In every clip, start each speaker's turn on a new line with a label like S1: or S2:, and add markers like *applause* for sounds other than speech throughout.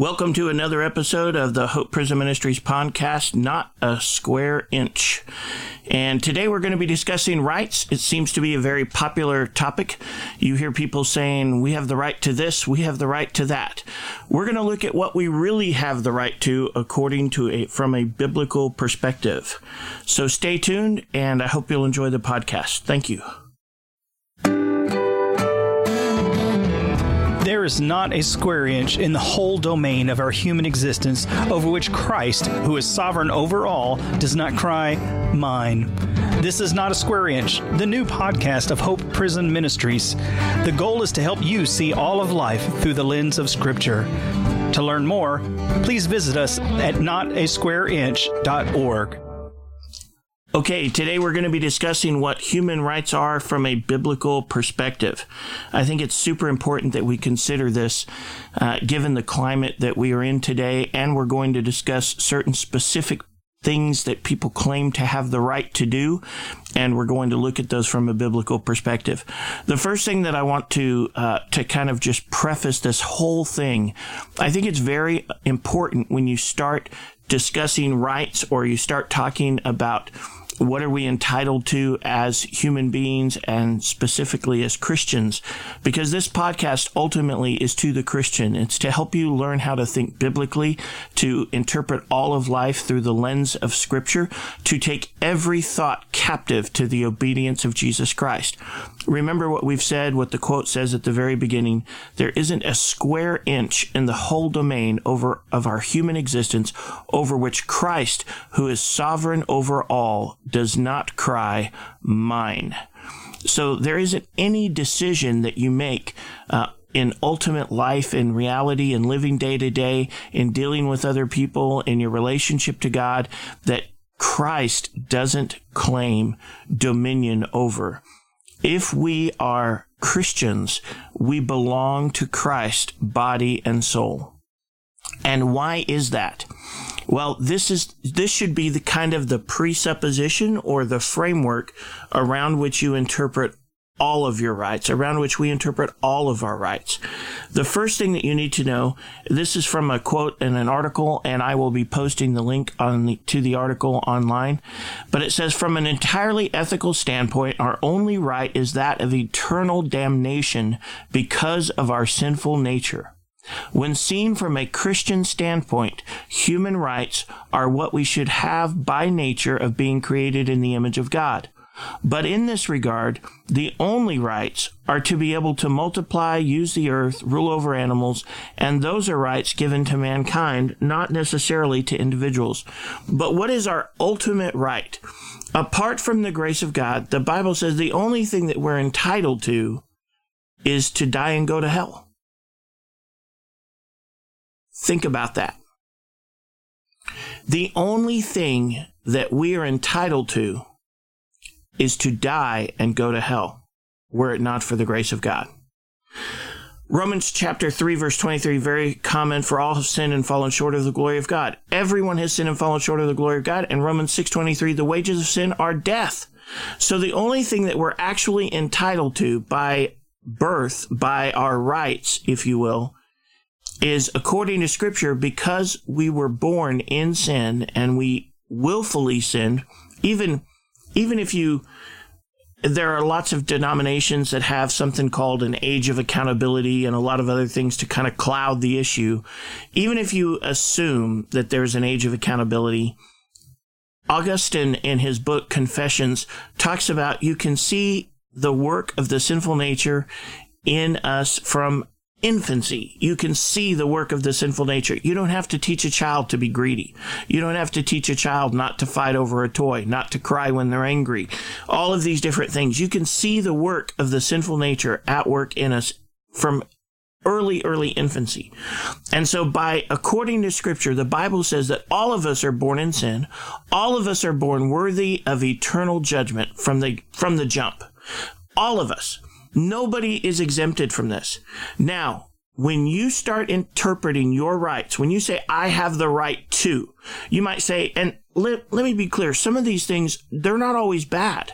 S1: Welcome to another episode of the Hope Prison Ministries podcast, Not a Square Inch. And today we're going to be discussing rights. It seems to be a very popular topic. You hear people saying, we have the right to this, we have the right to that. We're going to look at what we really have the right to according to a, from a biblical perspective. So stay tuned and I hope you'll enjoy the podcast. Thank you.
S2: Is not a square inch in the whole domain of our human existence over which Christ, who is sovereign over all, does not cry, Mine. This is not a square inch, the new podcast of Hope Prison Ministries. The goal is to help you see all of life through the lens of Scripture. To learn more, please visit us at notasquareinch.org.
S1: Okay, today we're going to be discussing what human rights are from a biblical perspective. I think it's super important that we consider this uh, given the climate that we are in today, and we're going to discuss certain specific things that people claim to have the right to do, and we're going to look at those from a biblical perspective. The first thing that I want to uh, to kind of just preface this whole thing, I think it's very important when you start discussing rights or you start talking about what are we entitled to as human beings and specifically as Christians? Because this podcast ultimately is to the Christian. It's to help you learn how to think biblically, to interpret all of life through the lens of scripture, to take every thought captive to the obedience of Jesus Christ. Remember what we've said, what the quote says at the very beginning. There isn't a square inch in the whole domain over of our human existence over which Christ, who is sovereign over all, does not cry, mine. So there isn't any decision that you make uh, in ultimate life, in reality, in living day to day, in dealing with other people, in your relationship to God, that Christ doesn't claim dominion over. If we are Christians, we belong to Christ, body and soul. And why is that? Well, this is this should be the kind of the presupposition or the framework around which you interpret all of your rights, around which we interpret all of our rights. The first thing that you need to know, this is from a quote in an article, and I will be posting the link on the, to the article online. But it says, from an entirely ethical standpoint, our only right is that of eternal damnation because of our sinful nature. When seen from a Christian standpoint, human rights are what we should have by nature of being created in the image of God. But in this regard, the only rights are to be able to multiply, use the earth, rule over animals, and those are rights given to mankind, not necessarily to individuals. But what is our ultimate right? Apart from the grace of God, the Bible says the only thing that we're entitled to is to die and go to hell. Think about that. The only thing that we are entitled to is to die and go to hell, were it not for the grace of God. Romans chapter 3 verse 23, very common for all have sinned and fallen short of the glory of God. Everyone has sinned and fallen short of the glory of God. And Romans 6.23, the wages of sin are death. So the only thing that we're actually entitled to by birth, by our rights, if you will, is according to scripture, because we were born in sin and we willfully sinned, even, even if you, there are lots of denominations that have something called an age of accountability and a lot of other things to kind of cloud the issue. Even if you assume that there's an age of accountability, Augustine in his book Confessions talks about you can see the work of the sinful nature in us from infancy. You can see the work of the sinful nature. You don't have to teach a child to be greedy. You don't have to teach a child not to fight over a toy, not to cry when they're angry. All of these different things. You can see the work of the sinful nature at work in us from early, early infancy. And so by, according to scripture, the Bible says that all of us are born in sin. All of us are born worthy of eternal judgment from the, from the jump. All of us. Nobody is exempted from this. Now, when you start interpreting your rights, when you say, I have the right to, you might say, and let, let me be clear, some of these things, they're not always bad,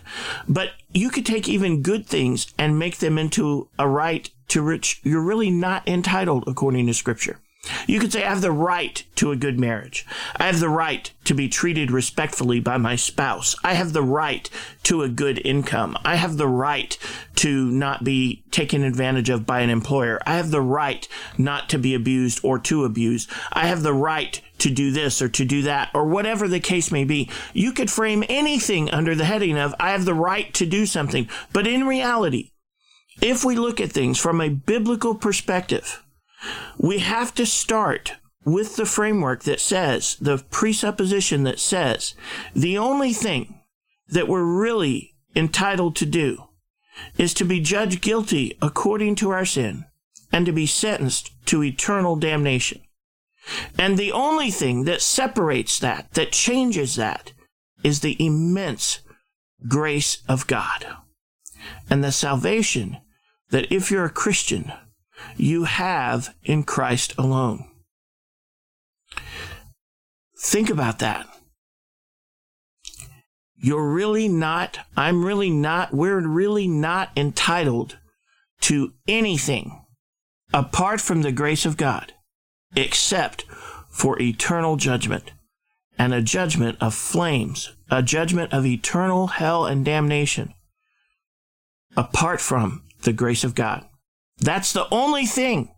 S1: but you could take even good things and make them into a right to which you're really not entitled according to scripture. You could say, I have the right to a good marriage. I have the right to be treated respectfully by my spouse. I have the right to a good income. I have the right to not be taken advantage of by an employer. I have the right not to be abused or to abuse. I have the right to do this or to do that or whatever the case may be. You could frame anything under the heading of, I have the right to do something. But in reality, if we look at things from a biblical perspective, we have to start with the framework that says, the presupposition that says, the only thing that we're really entitled to do is to be judged guilty according to our sin and to be sentenced to eternal damnation. And the only thing that separates that, that changes that, is the immense grace of God and the salvation that if you're a Christian, you have in Christ alone. Think about that. You're really not, I'm really not, we're really not entitled to anything apart from the grace of God, except for eternal judgment and a judgment of flames, a judgment of eternal hell and damnation, apart from the grace of God. That's the only thing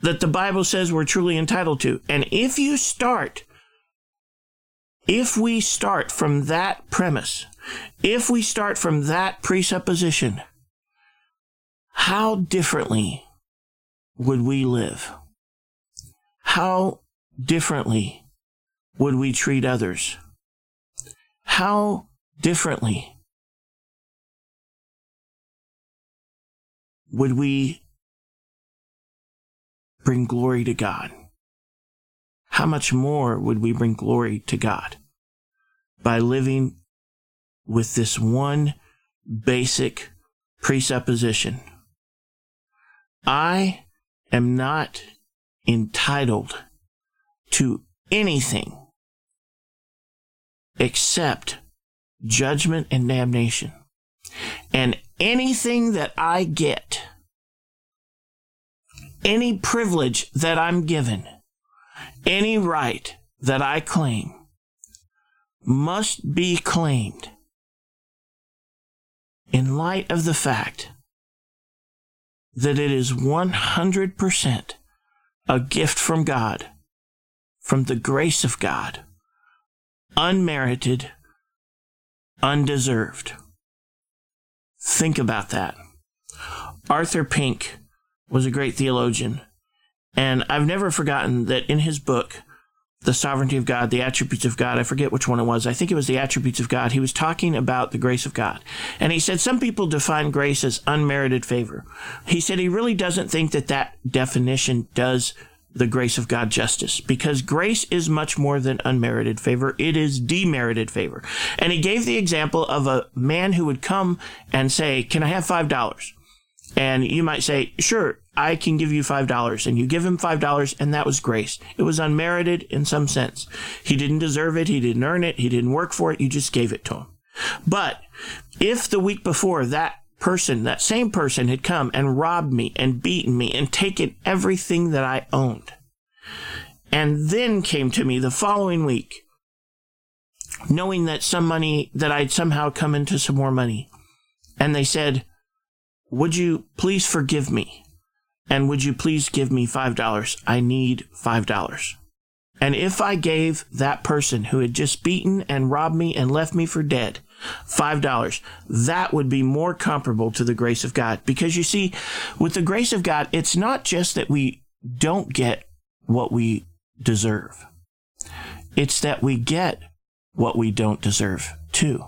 S1: that the Bible says we're truly entitled to. And if you start, if we start from that premise, if we start from that presupposition, how differently would we live? How differently would we treat others? How differently would we bring glory to God? How much more would we bring glory to God by living with this one basic presupposition? I am not entitled to anything except judgment and damnation. And anything that I get any privilege that I'm given, any right that I claim, must be claimed in light of the fact that it is 100% a gift from God, from the grace of God, unmerited, undeserved. Think about that. Arthur Pink was a great theologian. And I've never forgotten that in his book, The Sovereignty of God, The Attributes of God, I forget which one it was. I think it was The Attributes of God. He was talking about the grace of God. And he said some people define grace as unmerited favor. He said he really doesn't think that that definition does the grace of God justice because grace is much more than unmerited favor. It is demerited favor. And he gave the example of a man who would come and say, Can I have $5? And you might say, Sure, I can give you $5. And you give him $5, and that was grace. It was unmerited in some sense. He didn't deserve it. He didn't earn it. He didn't work for it. You just gave it to him. But if the week before that person, that same person had come and robbed me and beaten me and taken everything that I owned, and then came to me the following week, knowing that some money, that I'd somehow come into some more money, and they said, Would you please forgive me? And would you please give me $5? I need $5. And if I gave that person who had just beaten and robbed me and left me for dead $5, that would be more comparable to the grace of God. Because you see, with the grace of God, it's not just that we don't get what we deserve, it's that we get what we don't deserve too.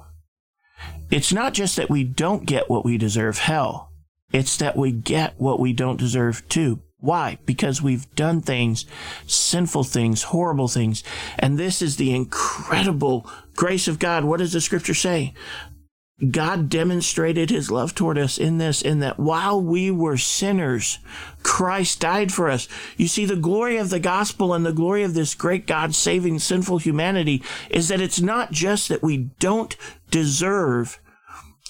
S1: It's not just that we don't get what we deserve, hell. It's that we get what we don't deserve too. Why? Because we've done things, sinful things, horrible things. And this is the incredible grace of God. What does the scripture say? God demonstrated his love toward us in this, in that while we were sinners, Christ died for us. You see, the glory of the gospel and the glory of this great God saving sinful humanity is that it's not just that we don't deserve,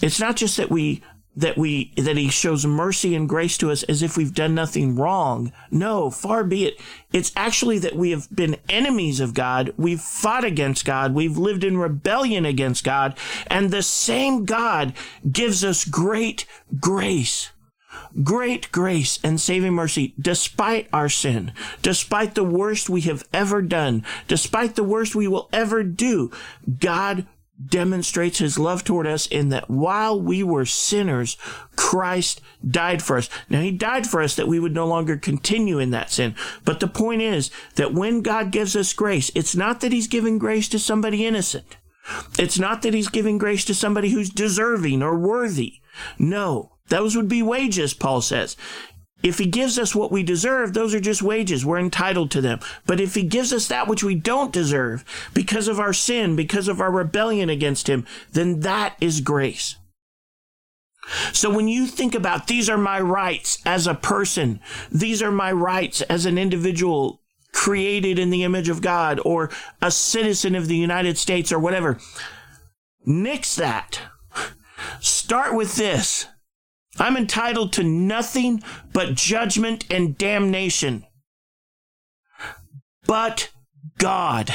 S1: it's not just that we that we that he shows mercy and grace to us as if we've done nothing wrong. No, far be it. It's actually that we have been enemies of God. We've fought against God. We've lived in rebellion against God. And the same God gives us great grace. Great grace and saving mercy despite our sin, despite the worst we have ever done, despite the worst we will ever do. God demonstrates his love toward us in that while we were sinners, Christ died for us. Now, he died for us that we would no longer continue in that sin. But the point is that when God gives us grace, it's not that he's giving grace to somebody innocent. It's not that he's giving grace to somebody who's deserving or worthy. No, those would be wages, Paul says. If he gives us what we deserve, those are just wages. We're entitled to them. But if he gives us that which we don't deserve because of our sin, because of our rebellion against him, then that is grace. So when you think about these are my rights as a person, these are my rights as an individual created in the image of God or a citizen of the United States or whatever, nix that. Start with this. I'm entitled to nothing but judgment and damnation. But God,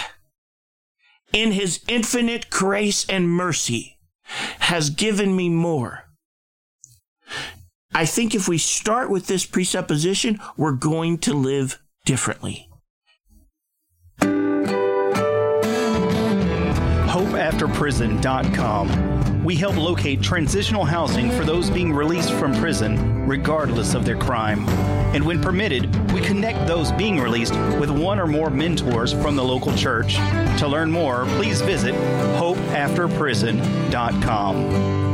S1: in his infinite grace and mercy, has given me more. I think if we start with this presupposition, we're going to live differently.
S2: HopeAfterPrison.com we help locate transitional housing for those being released from prison, regardless of their crime. And when permitted, we connect those being released with one or more mentors from the local church. To learn more, please visit hopeafterprison.com.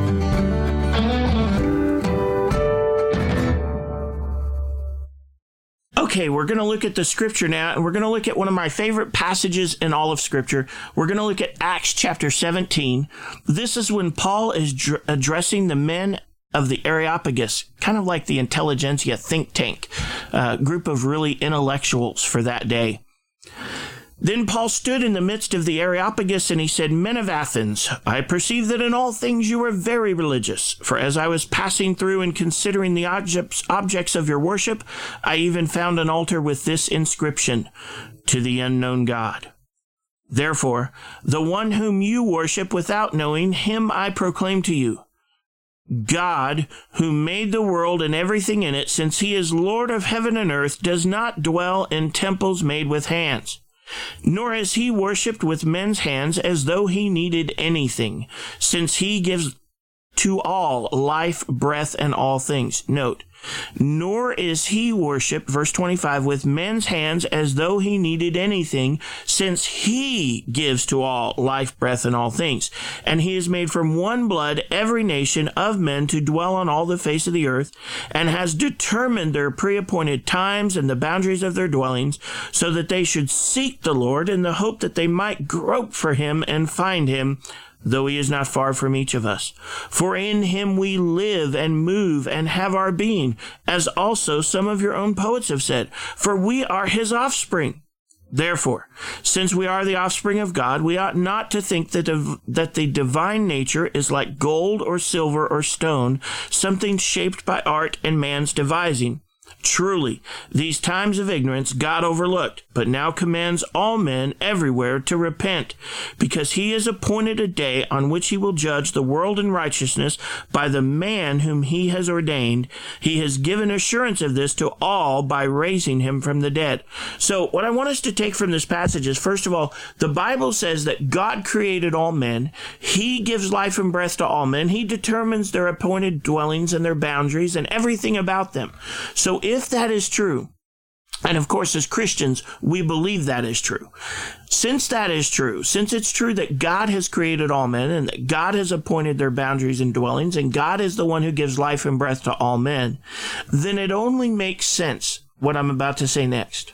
S1: Okay, we're going to look at the scripture now, and we're going to look at one of my favorite passages in all of scripture. We're going to look at Acts chapter 17. This is when Paul is dr- addressing the men of the Areopagus, kind of like the intelligentsia think tank, uh, group of really intellectuals for that day. Then Paul stood in the midst of the Areopagus and he said, Men of Athens, I perceive that in all things you are very religious. For as I was passing through and considering the objects, objects of your worship, I even found an altar with this inscription, To the unknown God. Therefore, the one whom you worship without knowing, him I proclaim to you. God, who made the world and everything in it, since he is Lord of heaven and earth, does not dwell in temples made with hands nor has he worshipped with men's hands as though he needed anything, since he gives to all life, breath, and all things. Note, nor is he worshiped, verse 25, with men's hands as though he needed anything, since he gives to all life, breath, and all things. And he has made from one blood every nation of men to dwell on all the face of the earth, and has determined their preappointed times and the boundaries of their dwellings, so that they should seek the Lord in the hope that they might grope for him and find him though he is not far from each of us. For in him we live and move and have our being, as also some of your own poets have said, for we are his offspring. Therefore, since we are the offspring of God, we ought not to think that, that the divine nature is like gold or silver or stone, something shaped by art and man's devising. Truly, these times of ignorance God overlooked, but now commands all men everywhere to repent, because he has appointed a day on which he will judge the world in righteousness by the man whom he has ordained. He has given assurance of this to all by raising him from the dead. So, what I want us to take from this passage is first of all, the Bible says that God created all men, he gives life and breath to all men, he determines their appointed dwellings and their boundaries and everything about them. So, if that is true, and of course, as Christians, we believe that is true. Since that is true, since it's true that God has created all men and that God has appointed their boundaries and dwellings, and God is the one who gives life and breath to all men, then it only makes sense what I'm about to say next.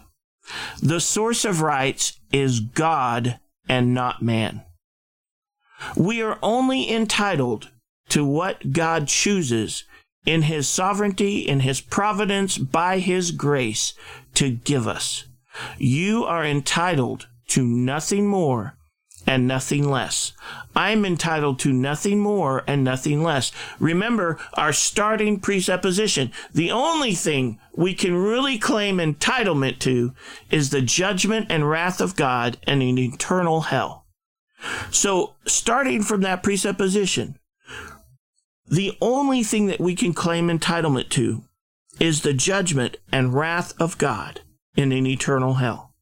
S1: The source of rights is God and not man. We are only entitled to what God chooses in his sovereignty, in his providence, by his grace to give us. You are entitled to nothing more and nothing less. I'm entitled to nothing more and nothing less. Remember our starting presupposition. The only thing we can really claim entitlement to is the judgment and wrath of God and an eternal hell. So, starting from that presupposition, the only thing that we can claim entitlement to is the judgment and wrath of God in an eternal hell.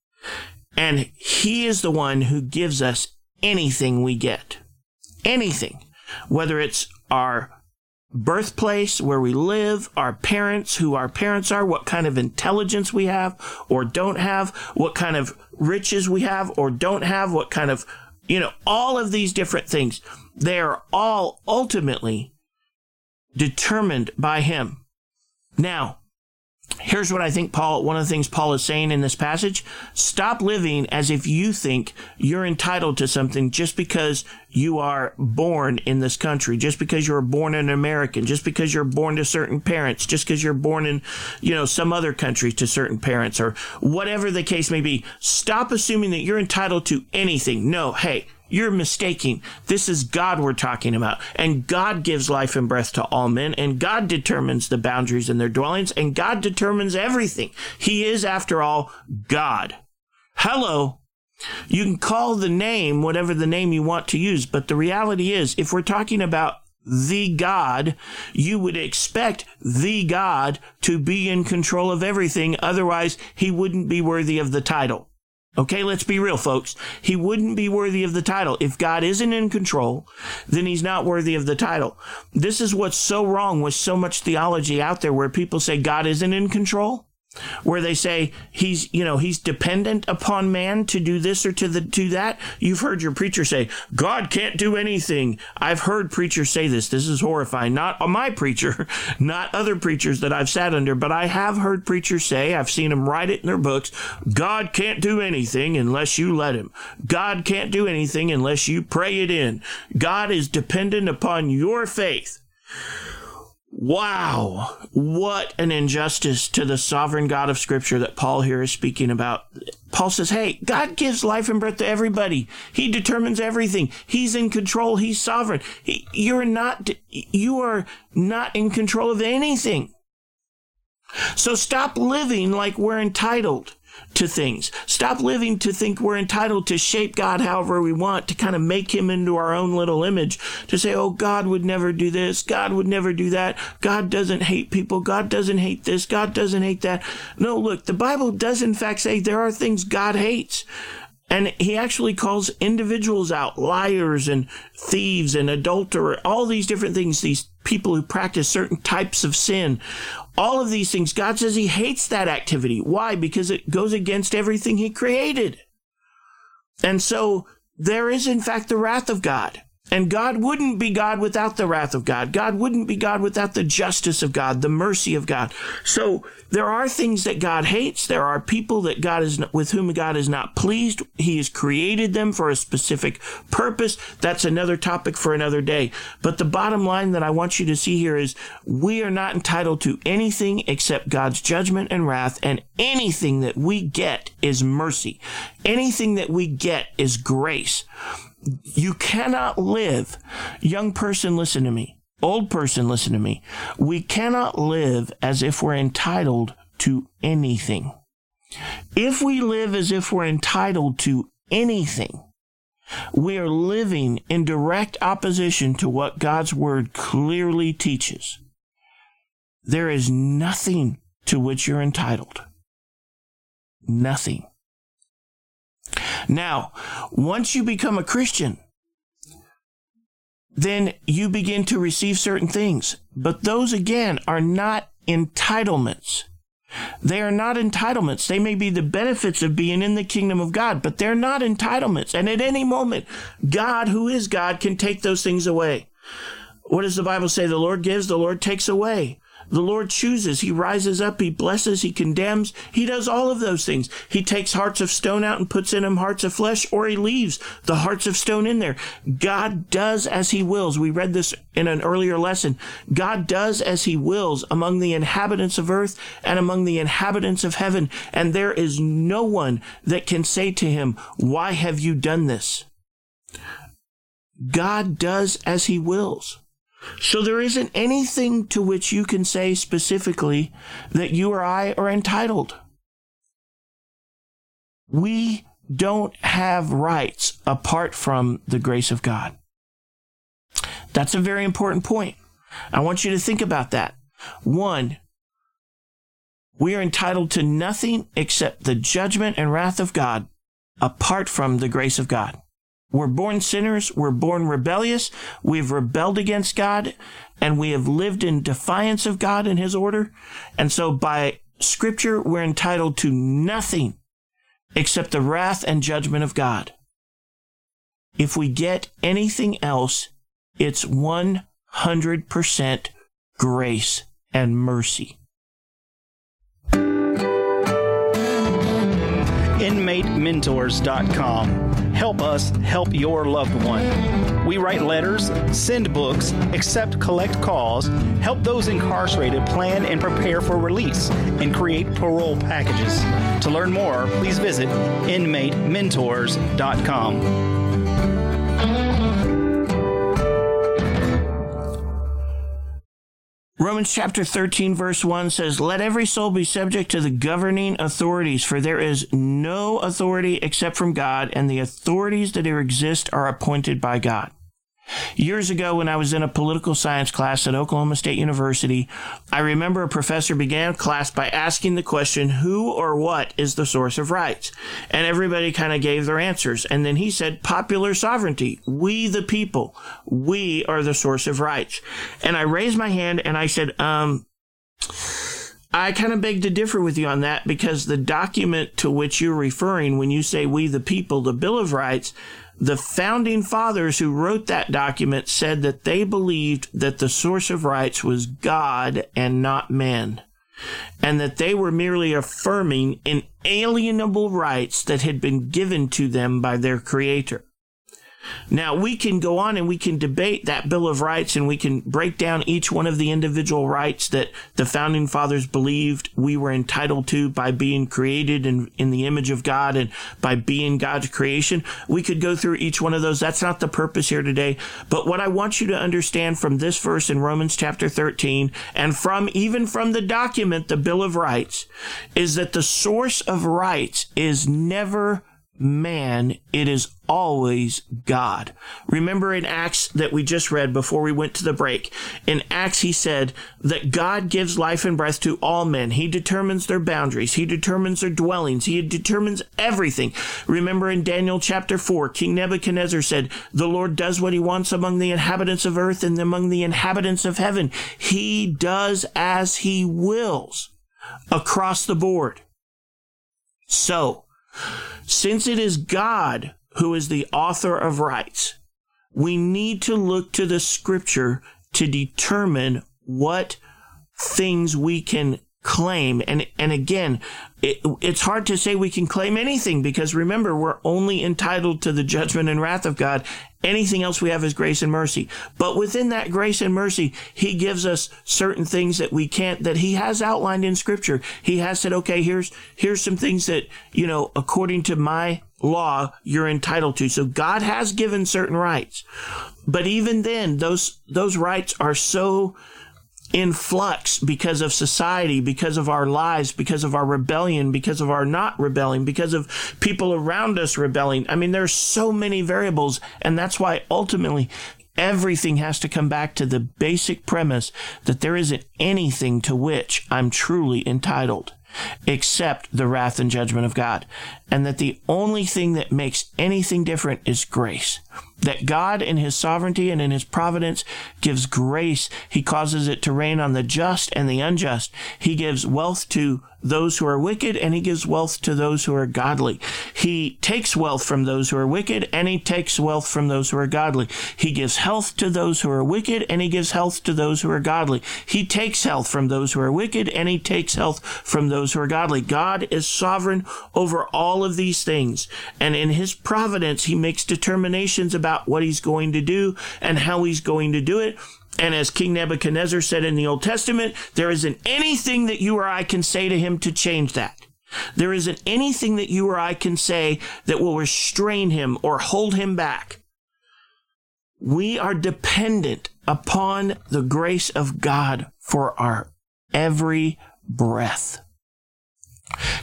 S1: And He is the one who gives us anything we get. Anything. Whether it's our birthplace, where we live, our parents, who our parents are, what kind of intelligence we have or don't have, what kind of riches we have or don't have, what kind of, you know, all of these different things. They are all ultimately determined by Him. Now, Here's what I think Paul, one of the things Paul is saying in this passage. Stop living as if you think you're entitled to something just because you are born in this country, just because you're born an American, just because you're born to certain parents, just because you're born in, you know, some other country to certain parents or whatever the case may be. Stop assuming that you're entitled to anything. No, hey, you're mistaking. This is God we're talking about. And God gives life and breath to all men, and God determines the boundaries in their dwellings, and God determines everything. He is, after all, God. Hello. You can call the name whatever the name you want to use, but the reality is, if we're talking about the God, you would expect the God to be in control of everything. Otherwise, he wouldn't be worthy of the title. Okay, let's be real, folks. He wouldn't be worthy of the title. If God isn't in control, then he's not worthy of the title. This is what's so wrong with so much theology out there where people say God isn't in control where they say he's you know he's dependent upon man to do this or to the to that. You've heard your preacher say god can't do anything. I've heard preachers say this. This is horrifying. Not uh, my preacher *laughs* not other preachers that i've sat under but i have heard preachers say i've seen them write it in their books god can't do anything unless you let him. God can't do anything unless you pray it in. God is dependent upon your faith Wow, what an injustice to the sovereign God of Scripture that Paul here is speaking about. Paul says, Hey, God gives life and breath to everybody. He determines everything. He's in control. He's sovereign. He, you're not, you are not in control of anything. So stop living like we're entitled to things. Stop living to think we're entitled to shape God however we want, to kind of make him into our own little image, to say, oh, God would never do this. God would never do that. God doesn't hate people. God doesn't hate this. God doesn't hate that. No, look, the Bible does in fact say there are things God hates. And he actually calls individuals out, liars and thieves and adulterers, all these different things, these people who practice certain types of sin. All of these things, God says he hates that activity. Why? Because it goes against everything he created. And so there is, in fact, the wrath of God. And God wouldn't be God without the wrath of God. God wouldn't be God without the justice of God, the mercy of God. So there are things that God hates. There are people that God is with whom God is not pleased. He has created them for a specific purpose. That's another topic for another day. But the bottom line that I want you to see here is we are not entitled to anything except God's judgment and wrath, and anything that we get is mercy. Anything that we get is grace you cannot live. Young person, listen to me. Old person, listen to me. We cannot live as if we're entitled to anything. If we live as if we're entitled to anything, we are living in direct opposition to what God's word clearly teaches. There is nothing to which you're entitled. Nothing. Now, once you become a Christian, then you begin to receive certain things. But those again are not entitlements. They are not entitlements. They may be the benefits of being in the kingdom of God, but they're not entitlements. And at any moment, God, who is God, can take those things away. What does the Bible say? The Lord gives, the Lord takes away. The Lord chooses. He rises up. He blesses. He condemns. He does all of those things. He takes hearts of stone out and puts in them hearts of flesh, or he leaves the hearts of stone in there. God does as he wills. We read this in an earlier lesson. God does as he wills among the inhabitants of earth and among the inhabitants of heaven. And there is no one that can say to him, why have you done this? God does as he wills. So there isn't anything to which you can say specifically that you or I are entitled. We don't have rights apart from the grace of God. That's a very important point. I want you to think about that. One, we are entitled to nothing except the judgment and wrath of God apart from the grace of God. We're born sinners. We're born rebellious. We've rebelled against God and we have lived in defiance of God and his order. And so by scripture, we're entitled to nothing except the wrath and judgment of God. If we get anything else, it's 100% grace and mercy.
S2: InmateMentors.com. Help us help your loved one. We write letters, send books, accept collect calls, help those incarcerated plan and prepare for release, and create parole packages. To learn more, please visit InmateMentors.com.
S1: Romans chapter 13, verse 1 says, Let every soul be subject to the governing authorities, for there is no authority except from God, and the authorities that exist are appointed by God. Years ago, when I was in a political science class at Oklahoma State University, I remember a professor began class by asking the question, Who or what is the source of rights? And everybody kind of gave their answers. And then he said, Popular sovereignty. We, the people, we are the source of rights. And I raised my hand and I said, Um, I kind of beg to differ with you on that because the document to which you're referring when you say we the people, the Bill of Rights, the founding fathers who wrote that document said that they believed that the source of rights was God and not man, and that they were merely affirming inalienable rights that had been given to them by their creator. Now, we can go on and we can debate that Bill of Rights and we can break down each one of the individual rights that the founding fathers believed we were entitled to by being created in, in the image of God and by being God's creation. We could go through each one of those. That's not the purpose here today. But what I want you to understand from this verse in Romans chapter 13 and from even from the document, the Bill of Rights, is that the source of rights is never man, it is always God. Remember in Acts that we just read before we went to the break. In Acts, he said that God gives life and breath to all men. He determines their boundaries. He determines their dwellings. He determines everything. Remember in Daniel chapter 4, King Nebuchadnezzar said, The Lord does what he wants among the inhabitants of earth and among the inhabitants of heaven. He does as he wills across the board. So, since it is God who is the author of rights, we need to look to the scripture to determine what things we can claim. And, and again, it, it's hard to say we can claim anything because remember, we're only entitled to the judgment and wrath of God. Anything else we have is grace and mercy. But within that grace and mercy, He gives us certain things that we can't, that He has outlined in scripture. He has said, okay, here's, here's some things that, you know, according to my law, you're entitled to. So God has given certain rights. But even then, those, those rights are so, in flux because of society, because of our lives, because of our rebellion, because of our not rebelling, because of people around us rebelling. I mean, there's so many variables. And that's why ultimately everything has to come back to the basic premise that there isn't anything to which I'm truly entitled except the wrath and judgment of God. And that the only thing that makes anything different is grace that God in his sovereignty and in his providence gives grace. He causes it to rain on the just and the unjust. He gives wealth to those who are wicked and he gives wealth to those who are godly. He takes wealth from those who are wicked and he takes wealth from those who are godly. He gives health to those who are wicked and he gives health to those who are godly. He takes health from those who are wicked and he takes health from those who are godly. God is sovereign over all of these things. And in his providence, he makes determinations about about what he's going to do and how he's going to do it. And as King Nebuchadnezzar said in the Old Testament, there isn't anything that you or I can say to him to change that. There isn't anything that you or I can say that will restrain him or hold him back. We are dependent upon the grace of God for our every breath.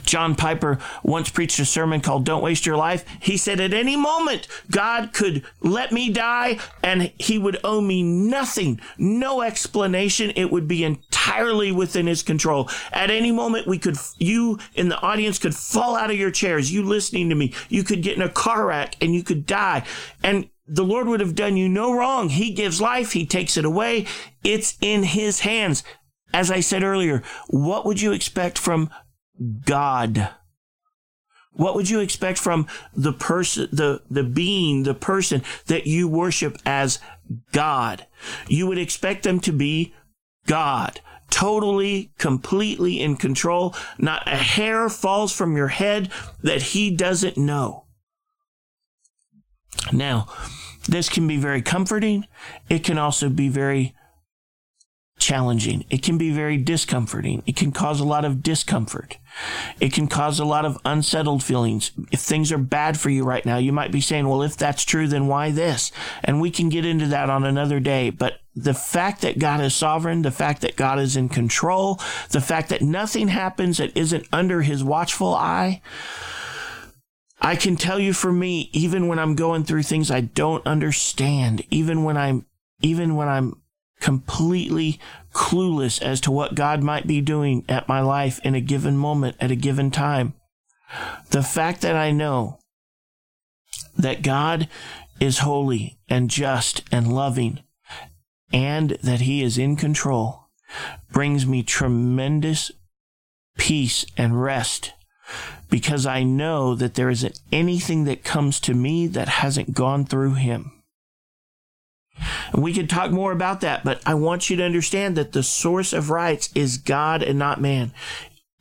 S1: John Piper once preached a sermon called Don't Waste Your Life. He said, At any moment, God could let me die and he would owe me nothing, no explanation. It would be entirely within his control. At any moment, we could, you in the audience could fall out of your chairs, you listening to me. You could get in a car wreck and you could die. And the Lord would have done you no wrong. He gives life, He takes it away. It's in His hands. As I said earlier, what would you expect from God? What would you expect from the person, the, the being, the person that you worship as God? You would expect them to be God, totally, completely in control. Not a hair falls from your head that he doesn't know. Now, this can be very comforting. It can also be very challenging. It can be very discomforting. It can cause a lot of discomfort. It can cause a lot of unsettled feelings. If things are bad for you right now, you might be saying, well, if that's true, then why this? And we can get into that on another day. But the fact that God is sovereign, the fact that God is in control, the fact that nothing happens that isn't under his watchful eye, I can tell you for me, even when I'm going through things I don't understand, even when I'm, even when I'm completely clueless as to what God might be doing at my life in a given moment, at a given time, the fact that I know that God is holy and just and loving and that he is in control brings me tremendous peace and rest because I know that there isn't anything that comes to me that hasn't gone through him. We could talk more about that, but I want you to understand that the source of rights is God and not man.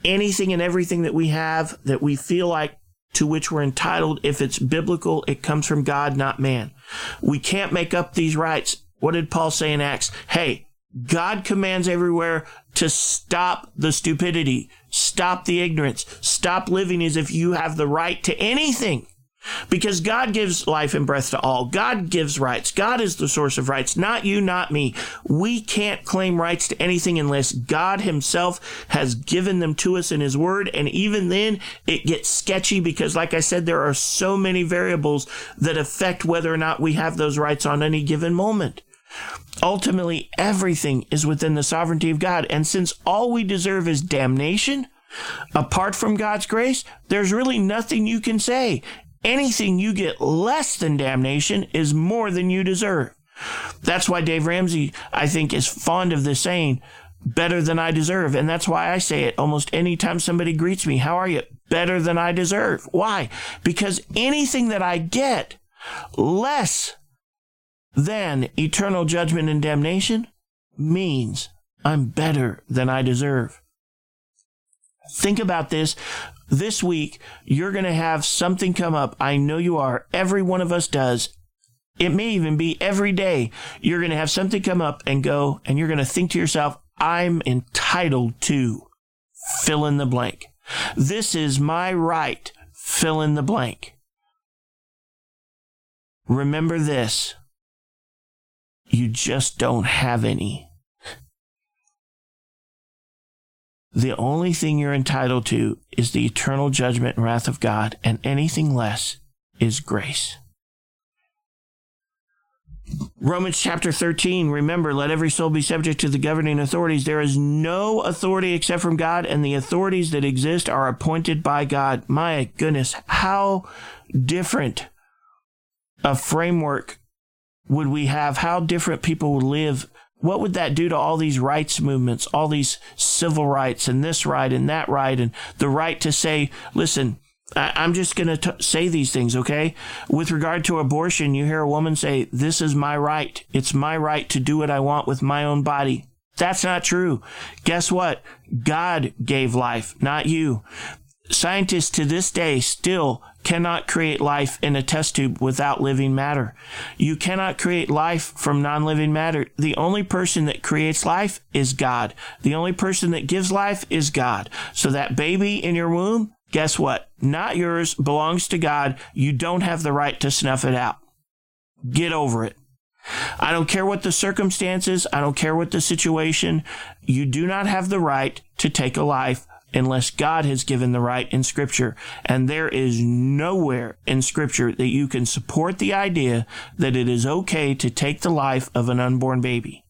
S1: Anything and everything that we have that we feel like to which we're entitled, if it's biblical, it comes from God, not man. We can't make up these rights. What did Paul say in Acts? Hey, God commands everywhere to stop the stupidity, stop the ignorance, stop living as if you have the right to anything. Because God gives life and breath to all. God gives rights. God is the source of rights, not you, not me. We can't claim rights to anything unless God Himself has given them to us in His Word. And even then, it gets sketchy because, like I said, there are so many variables that affect whether or not we have those rights on any given moment. Ultimately, everything is within the sovereignty of God. And since all we deserve is damnation, apart from God's grace, there's really nothing you can say. Anything you get less than damnation is more than you deserve. That's why Dave Ramsey, I think, is fond of the saying, better than I deserve. And that's why I say it almost any time somebody greets me. How are you? Better than I deserve. Why? Because anything that I get less than eternal judgment and damnation means I'm better than I deserve. Think about this. This week, you're going to have something come up. I know you are. Every one of us does. It may even be every day. You're going to have something come up and go, and you're going to think to yourself, I'm entitled to fill in the blank. This is my right. Fill in the blank. Remember this you just don't have any. The only thing you're entitled to is the eternal judgment and wrath of God, and anything less is grace. Romans chapter 13, remember, let every soul be subject to the governing authorities. There is no authority except from God, and the authorities that exist are appointed by God. My goodness, how different a framework would we have? How different people would live? What would that do to all these rights movements, all these civil rights and this right and that right and the right to say, listen, I, am just going to say these things, okay? With regard to abortion, you hear a woman say, this is my right. It's my right to do what I want with my own body. That's not true. Guess what? God gave life, not you. Scientists to this day still cannot create life in a test tube without living matter. You cannot create life from non living matter. The only person that creates life is God. The only person that gives life is God. So that baby in your womb, guess what? Not yours, belongs to God. You don't have the right to snuff it out. Get over it. I don't care what the circumstances, I don't care what the situation. You do not have the right to take a life unless God has given the right in Scripture. And there is nowhere in Scripture that you can support the idea that it is okay to take the life of an unborn baby.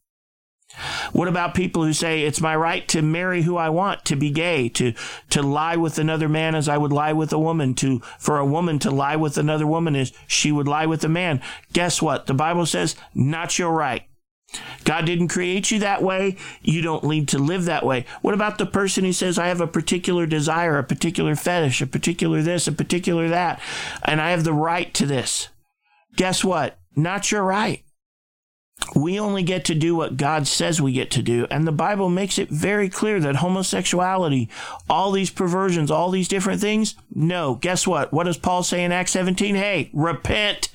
S1: What about people who say it's my right to marry who I want, to be gay, to to lie with another man as I would lie with a woman, to for a woman to lie with another woman as she would lie with a man? Guess what? The Bible says not your right. God didn't create you that way. You don't need to live that way. What about the person who says, I have a particular desire, a particular fetish, a particular this, a particular that, and I have the right to this? Guess what? Not your right. We only get to do what God says we get to do. And the Bible makes it very clear that homosexuality, all these perversions, all these different things, no. Guess what? What does Paul say in Acts 17? Hey, repent.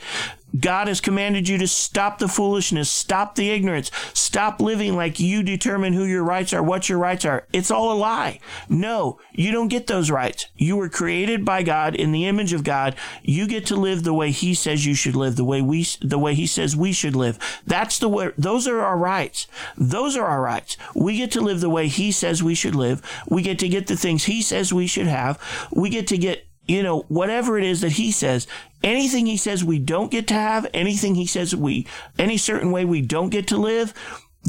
S1: God has commanded you to stop the foolishness, stop the ignorance, stop living like you determine who your rights are, what your rights are. It's all a lie. No, you don't get those rights. You were created by God in the image of God. You get to live the way He says you should live, the way we, the way He says we should live. That's the way, those are our rights. Those are our rights. We get to live the way He says we should live. We get to get the things He says we should have. We get to get you know, whatever it is that he says, anything he says we don't get to have, anything he says we, any certain way we don't get to live,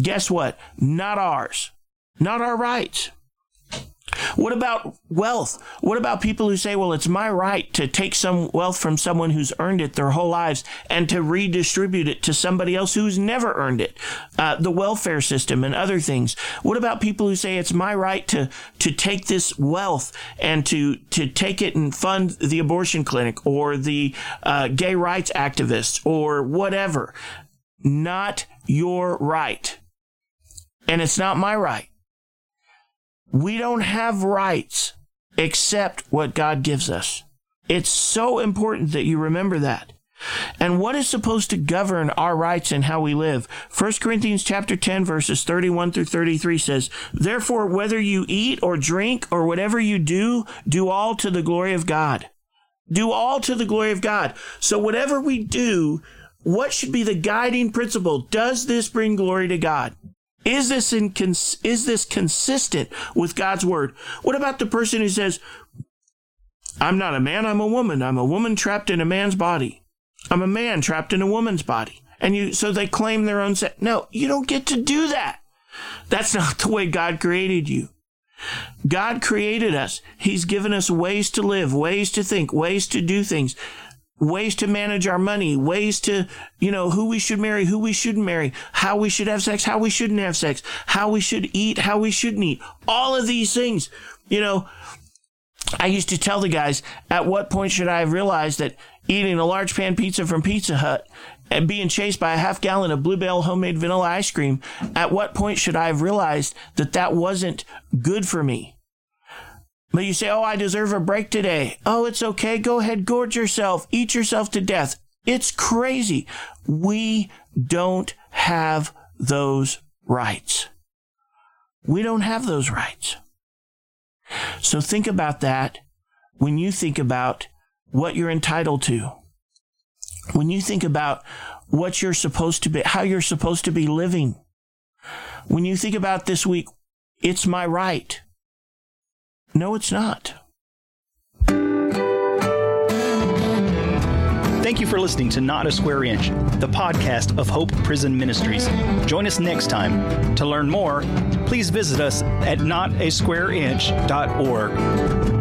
S1: guess what? Not ours. Not our rights. What about wealth? What about people who say, well, it's my right to take some wealth from someone who's earned it their whole lives and to redistribute it to somebody else who's never earned it? Uh, the welfare system and other things. What about people who say it's my right to, to take this wealth and to, to take it and fund the abortion clinic or the uh, gay rights activists or whatever? Not your right. And it's not my right. We don't have rights except what God gives us. It's so important that you remember that. And what is supposed to govern our rights and how we live? 1 Corinthians chapter 10 verses 31 through 33 says, Therefore, whether you eat or drink or whatever you do, do all to the glory of God. Do all to the glory of God. So whatever we do, what should be the guiding principle? Does this bring glory to God? Is this in is this consistent with God's word? What about the person who says, "I'm not a man, I'm a woman. I'm a woman trapped in a man's body. I'm a man trapped in a woman's body." And you so they claim their own sex. No, you don't get to do that. That's not the way God created you. God created us. He's given us ways to live, ways to think, ways to do things ways to manage our money, ways to, you know, who we should marry, who we shouldn't marry, how we should have sex, how we shouldn't have sex, how we should eat, how we shouldn't eat. All of these things, you know, I used to tell the guys, at what point should I have realized that eating a large pan pizza from Pizza Hut and being chased by a half gallon of Blue Bell homemade vanilla ice cream, at what point should I have realized that that wasn't good for me? But you say, oh, I deserve a break today. Oh, it's okay. Go ahead, gorge yourself, eat yourself to death. It's crazy. We don't have those rights. We don't have those rights. So think about that when you think about what you're entitled to. When you think about what you're supposed to be, how you're supposed to be living. When you think about this week, it's my right. No, it's not.
S2: Thank you for listening to Not a Square Inch, the podcast of Hope Prison Ministries. Join us next time. To learn more, please visit us at notasquareinch.org.